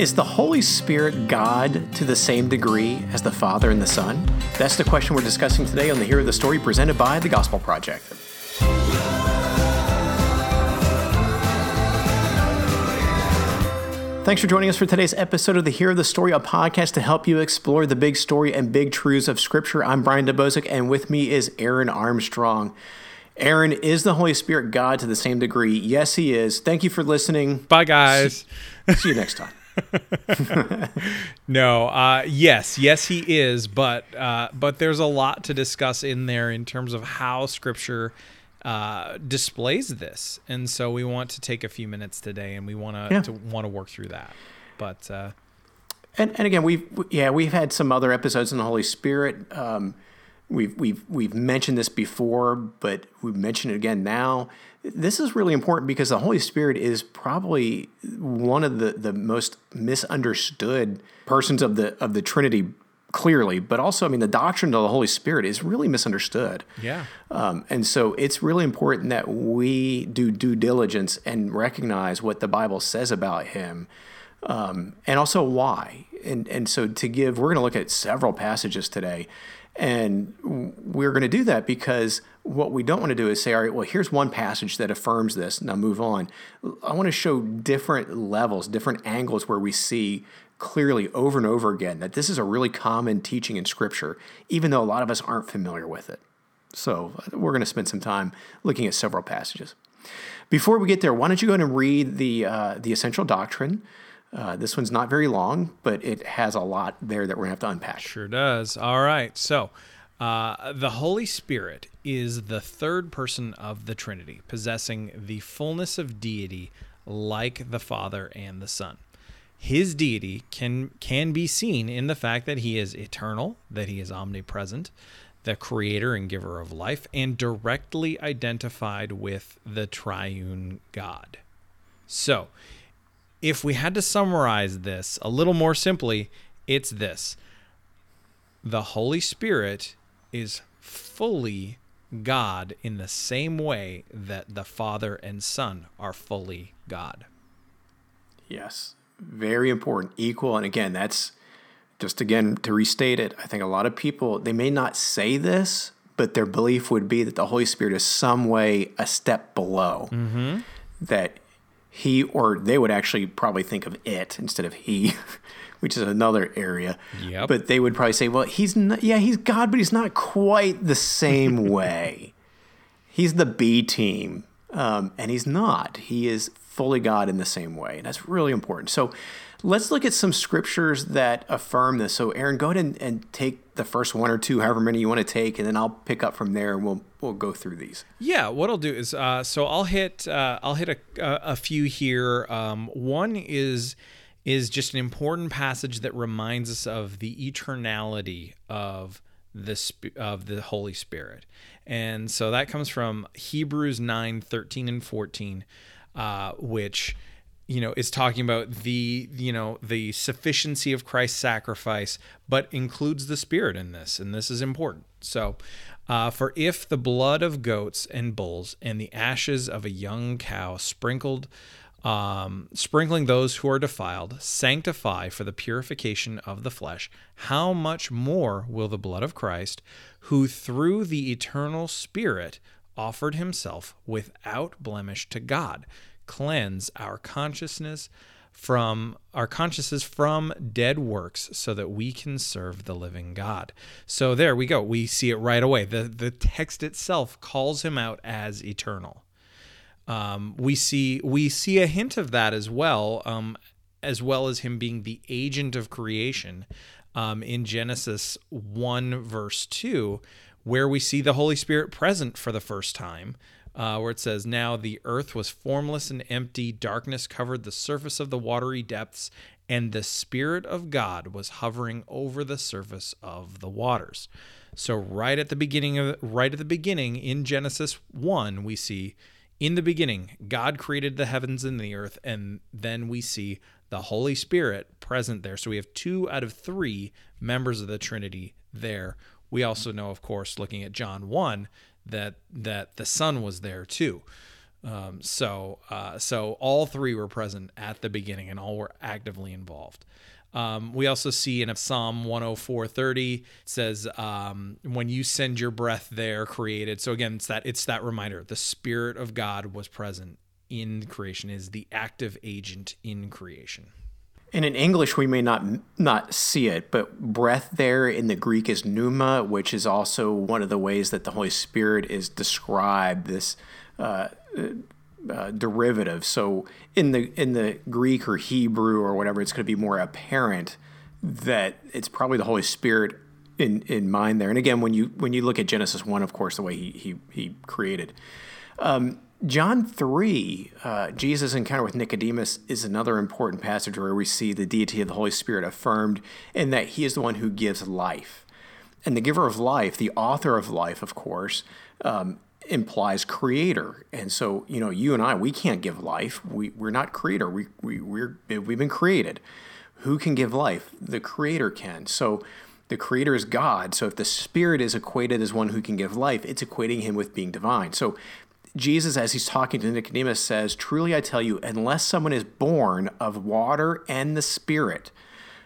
Is the Holy Spirit God to the same degree as the Father and the Son? That's the question we're discussing today on the Hero of the Story presented by the Gospel Project. Thanks for joining us for today's episode of the Hero of the Story, a podcast to help you explore the big story and big truths of Scripture. I'm Brian Dembowczyk, and with me is Aaron Armstrong. Aaron, is the Holy Spirit God to the same degree? Yes, he is. Thank you for listening. Bye, guys. See, see you next time. no, uh, yes, yes, he is, but uh, but there's a lot to discuss in there in terms of how Scripture uh, displays this, and so we want to take a few minutes today, and we want yeah. to want to work through that. But uh, and and again, we've yeah we've had some other episodes in the Holy Spirit. Um, we've we've we've mentioned this before, but we mention it again now this is really important because the Holy Spirit is probably one of the, the most misunderstood persons of the of the Trinity clearly, but also I mean the doctrine of the Holy Spirit is really misunderstood. Yeah. Um, and so it's really important that we do due diligence and recognize what the Bible says about him. Um, and also why. And and so to give, we're going to look at several passages today, and we're going to do that because what we don't want to do is say, all right, well, here's one passage that affirms this. Now move on. I want to show different levels, different angles where we see clearly over and over again that this is a really common teaching in Scripture, even though a lot of us aren't familiar with it. So we're going to spend some time looking at several passages. Before we get there, why don't you go ahead and read the uh, the essential doctrine? Uh, this one's not very long, but it has a lot there that we're going to have to unpack. Sure does. All right. So, uh, the Holy Spirit is the third person of the Trinity, possessing the fullness of deity like the Father and the Son. His deity can can be seen in the fact that he is eternal, that he is omnipresent, the creator and giver of life, and directly identified with the triune God. So, if we had to summarize this a little more simply, it's this the Holy Spirit is fully God in the same way that the Father and Son are fully God. Yes, very important. Equal. And again, that's just again to restate it. I think a lot of people, they may not say this, but their belief would be that the Holy Spirit is some way a step below. Mm-hmm. That he or they would actually probably think of it instead of he, which is another area. Yep. But they would probably say, well, he's not, yeah, he's God, but he's not quite the same way. He's the B team, um, and he's not. He is fully God in the same way. And that's really important. So let's look at some scriptures that affirm this. So, Aaron, go ahead and, and take the first one or two, however many you want to take, and then I'll pick up from there and we'll we'll go through these. Yeah, what I'll do is uh, so I'll hit uh, I'll hit a, a, few here. Um, one is is just an important passage that reminds us of the eternality of the of the Holy Spirit, and so that comes from Hebrews 9, 13 and fourteen, uh, which you know is talking about the you know the sufficiency of Christ's sacrifice, but includes the Spirit in this, and this is important. So, uh, for if the blood of goats and bulls and the ashes of a young cow sprinkled um, sprinkling those who are defiled, sanctify for the purification of the flesh, how much more will the blood of Christ, who through the eternal Spirit offered himself without blemish to God, cleanse our consciousness from our consciousness from dead works so that we can serve the living God. So there we go. We see it right away. The the text itself calls him out as eternal. Um, we see we see a hint of that as well, um, as well as him being the agent of creation um, in Genesis one verse two, where we see the Holy Spirit present for the first time. Uh, where it says, Now the earth was formless and empty, darkness covered the surface of the watery depths, and the Spirit of God was hovering over the surface of the waters. So right at the beginning of right at the beginning in Genesis 1, we see in the beginning, God created the heavens and the earth, and then we see the Holy Spirit present there. So we have two out of three members of the Trinity there. We also know, of course, looking at John 1, that that the Son was there too. Um, so, uh, so all three were present at the beginning, and all were actively involved. Um, we also see in Psalm 104:30 says, um, "When you send your breath, there created." So again, it's that it's that reminder: the Spirit of God was present in creation, is the active agent in creation. And in English, we may not not see it, but breath there in the Greek is pneuma, which is also one of the ways that the Holy Spirit is described. This uh, uh, derivative. So in the in the Greek or Hebrew or whatever, it's going to be more apparent that it's probably the Holy Spirit in in mind there. And again, when you when you look at Genesis one, of course, the way he he he created. Um, John 3, uh, Jesus' encounter with Nicodemus is another important passage where we see the deity of the Holy Spirit affirmed in that he is the one who gives life. And the giver of life, the author of life, of course, um, implies creator. And so, you know, you and I, we can't give life. We, we're not creator. We, we, we're, we've been created. Who can give life? The creator can. So the creator is God. So if the spirit is equated as one who can give life, it's equating him with being divine. So Jesus, as he's talking to Nicodemus, says, Truly I tell you, unless someone is born of water and the spirit.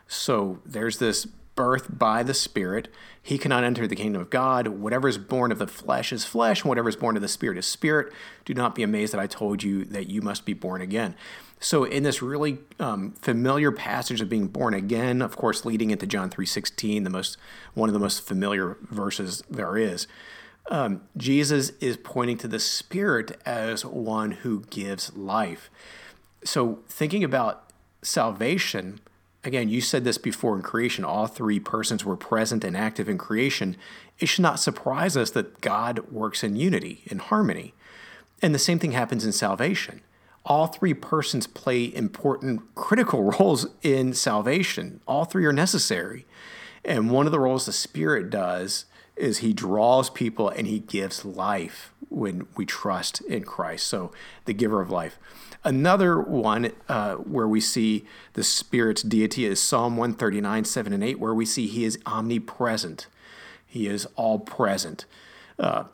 So there's this birth by the Spirit. He cannot enter the kingdom of God. Whatever is born of the flesh is flesh, and whatever is born of the Spirit is spirit. Do not be amazed that I told you that you must be born again. So, in this really um, familiar passage of being born again, of course, leading into John three sixteen, the most one of the most familiar verses there is. Um, Jesus is pointing to the Spirit as one who gives life. So, thinking about salvation, again, you said this before in creation, all three persons were present and active in creation. It should not surprise us that God works in unity, in harmony. And the same thing happens in salvation. All three persons play important, critical roles in salvation. All three are necessary. And one of the roles the Spirit does is he draws people and he gives life when we trust in Christ. So, the giver of life. Another one uh, where we see the Spirit's deity is Psalm 139, 7 and 8, where we see he is omnipresent. He is all present. Uh,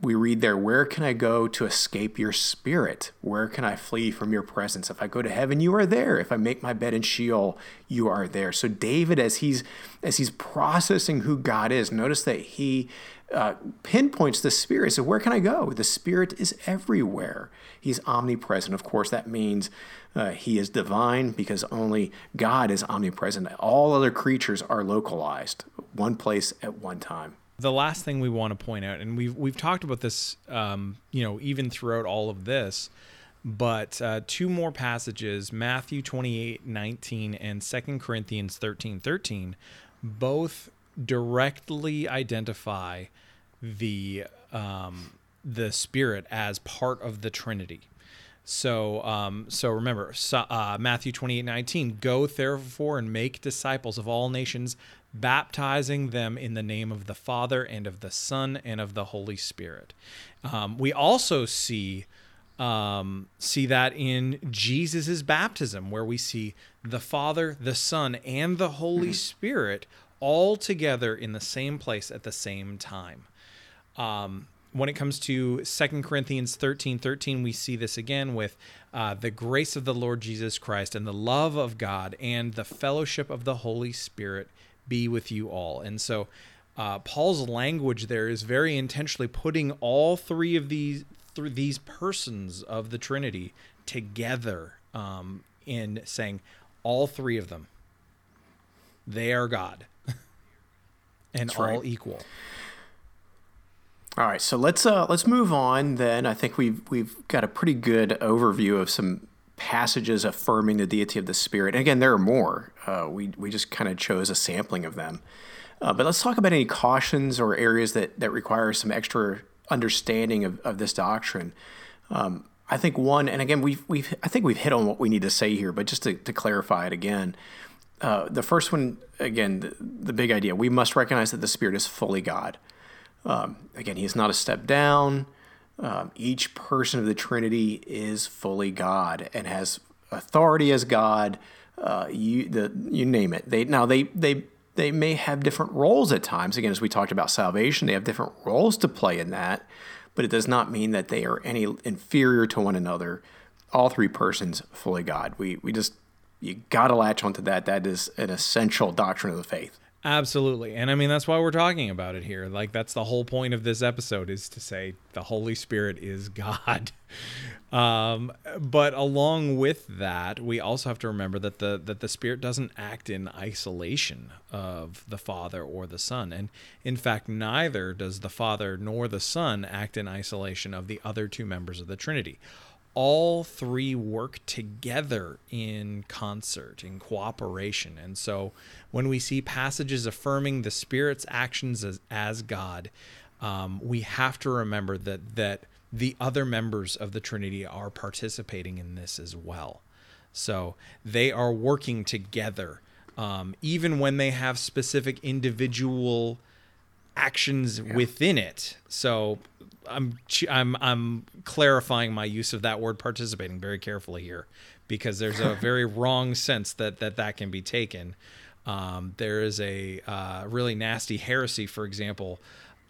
we read there, Where can I go to escape your spirit? Where can I flee from your presence? If I go to heaven, you are there. If I make my bed in Sheol, you are there. So David, as he's as he's processing who God is, notice that he uh, pinpoints the Spirit. So, where can I go? The Spirit is everywhere. He's omnipresent. Of course, that means uh, He is divine because only God is omnipresent. All other creatures are localized, one place at one time. The last thing we want to point out, and we've we've talked about this, um, you know, even throughout all of this, but uh, two more passages, Matthew 28, 19 and 2 Corinthians 13, 13, both directly identify the um, the Spirit as part of the Trinity. So, um, so remember, so, uh, Matthew 28 19, go therefore and make disciples of all nations, baptizing them in the name of the Father and of the Son and of the Holy Spirit. Um, we also see um, see that in Jesus's baptism, where we see the Father, the Son, and the Holy. Spirit all together in the same place at the same time. Um, when it comes to Second Corinthians 13 13, we see this again with uh, the grace of the Lord Jesus Christ and the love of God and the fellowship of the Holy Spirit be with you all. And so uh, Paul's language there is very intentionally putting all three of these th- these persons of the Trinity together um, in saying all three of them they are God and That's all right. equal. All right, so let's uh, let's move on. Then I think we've we've got a pretty good overview of some passages affirming the deity of the Spirit. And again, there are more. Uh, we we just kind of chose a sampling of them. Uh, but let's talk about any cautions or areas that that require some extra understanding of, of this doctrine. Um, I think one, and again, we've we've I think we've hit on what we need to say here, but just to, to clarify it again, uh, the first one, again, the, the, big idea we must recognize that the Spirit is fully God. Um, again, He is not a step down. Um, each person of the Trinity is fully God and has authority as God. Uh, you the you name it. They now they they they may have different roles at times. Again, as we talked about salvation, they have different roles to play in that. but it does not mean that they are any inferior to one another. All three persons fully God. We we just you got to latch onto that. That is an essential doctrine of the faith. Absolutely. And I mean that's why we're talking about it here. Like that's the whole point of this episode is to say the Holy Spirit is God. Um, but along with that, we also have to remember that the that the Spirit doesn't act in isolation of the Father or the Son. And in fact, neither does the Father nor the Son act in isolation of the other two members of the Trinity all three work together in concert, in cooperation. And so when we see passages affirming the Spirit's actions as, as God, um, we have to remember that that the other members of the Trinity are participating in this as well. So they are working together, um, even when they have specific individual actions yeah. within it. So I'm I'm I'm clarifying my use of that word participating very carefully here because there's a very wrong sense that that that can be taken. Um, there is a uh, really nasty heresy, for example,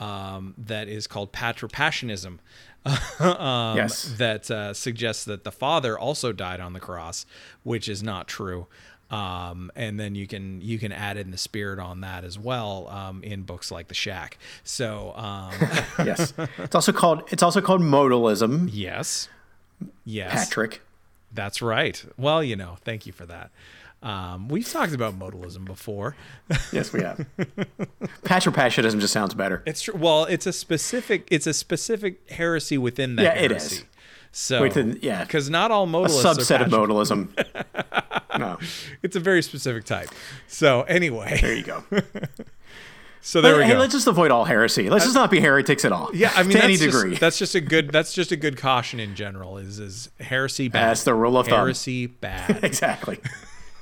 um, that is called patripassianism, um, yes. that uh, suggests that the Father also died on the cross, which is not true. Um, and then you can you can add in the spirit on that as well um, in books like the shack. So um, yes. It's also called it's also called modalism. Yes. Yes. Patrick. That's right. Well you know thank you for that um, we've talked about modalism before. yes, we have. Patripassianism just sounds better. It's true. Well, it's a specific. It's a specific heresy within that. Yeah, heresy. it is. So, Within, yeah, because not all modalists a subset of modalism. no, it's a very specific type. So anyway, there you go. so there we hey, go. let's just avoid all heresy. Let's uh, just not be heretics at all. Yeah, I mean, to any just, degree. That's just a good. That's just a good caution in general. Is is heresy bad? That's the rule of thumb. Heresy bad. exactly.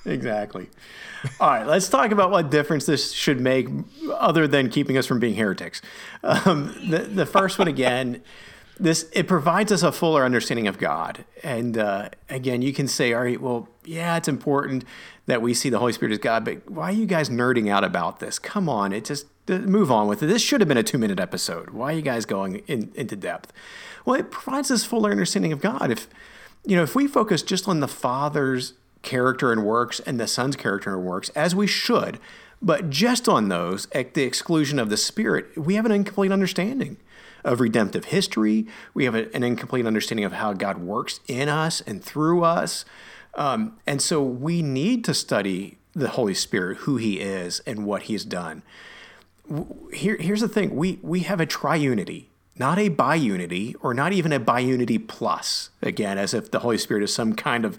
Exactly. All right, let's talk about what difference this should make, other than keeping us from being heretics. Um, the the first one again this it provides us a fuller understanding of God. And uh, again, you can say, all right, well, yeah, it's important that we see the Holy Spirit as God, but why are you guys nerding out about this? Come on, it just move on with it. This should have been a two minute episode. Why are you guys going in, into depth? Well, it provides us fuller understanding of God. If you know, if we focus just on the Father's character and works and the Son's character and works, as we should, but just on those at the exclusion of the Spirit, we have an incomplete understanding of redemptive history. We have a, an incomplete understanding of how God works in us and through us. Um, and so we need to study the Holy Spirit, who He is, and what He's done. Here, here's the thing we, we have a triunity, not a biunity, or not even a biunity plus, again, as if the Holy Spirit is some kind of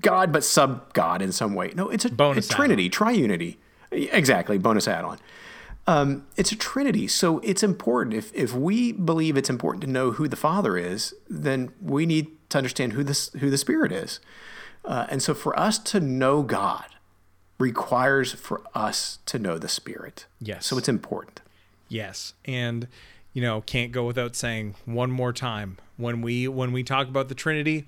God, but sub God in some way. No, it's a, bonus a Trinity, triunity. Exactly, bonus add on. Um, it's a trinity. So it's important. If, if we believe it's important to know who the Father is, then we need to understand who, this, who the Spirit is. Uh, and so for us to know God requires for us to know the Spirit. Yes. So it's important. Yes. And, you know, can't go without saying one more time when we when we talk about the Trinity,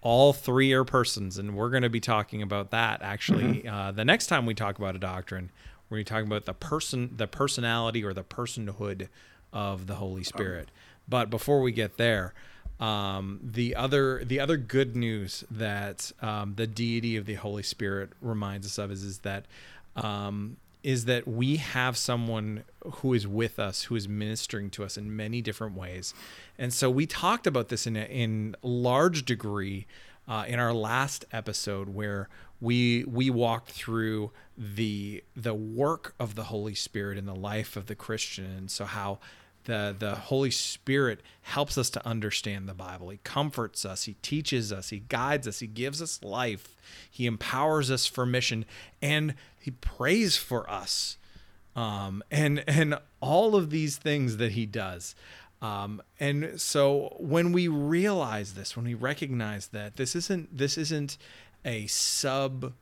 all three are persons, and we're going to be talking about that actually mm-hmm. uh, the next time we talk about a doctrine We're going to be talking about the person, the personality or the personhood of the Holy Spirit. But before we get there, um, the other the other good news that um, the deity of the Holy Spirit reminds us of is is that um, is that we have someone who is with us, who is ministering to us in many different ways, and so we talked about this in a, in large degree uh, in our last episode where we we walked through the the work of the Holy Spirit in the life of the Christian, and so how the the Holy Spirit helps us to understand the Bible. He comforts us, he teaches us, he guides us, he gives us life, he empowers us for mission, and he prays for us. Um, and and all of these things that he does. Um, and so when we realize this, when we recognize that this isn't this isn't a sub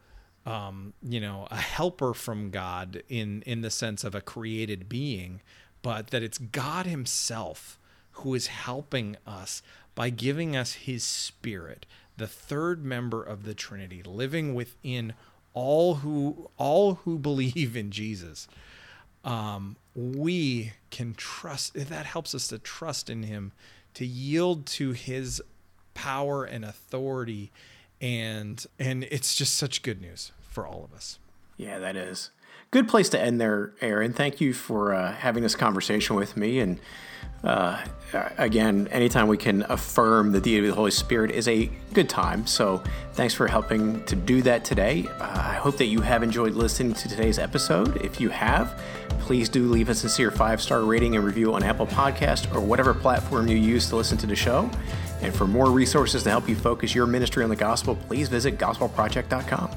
um, you know, a helper from God in in the sense of a created being, but that it's God Himself who is helping us by giving us His Spirit, the third member of the Trinity, living within all who all who believe in Jesus. um, we can trust. That helps us to trust in Him, to yield to His power and authority, and and it's just such good news for all of us. Yeah, that is good place to end there, Aaron. Thank you for uh, having this conversation with me. And uh, again, anytime we can affirm the deity of the Holy Spirit is a good time. So thanks for helping to do that today. Uh, I hope that you have enjoyed listening to today's episode. If you have, please do leave a sincere five star rating and review on Apple Podcast or whatever platform you use to listen to the show. And for more resources to help you focus your ministry on the gospel, please visit gospelproject.com.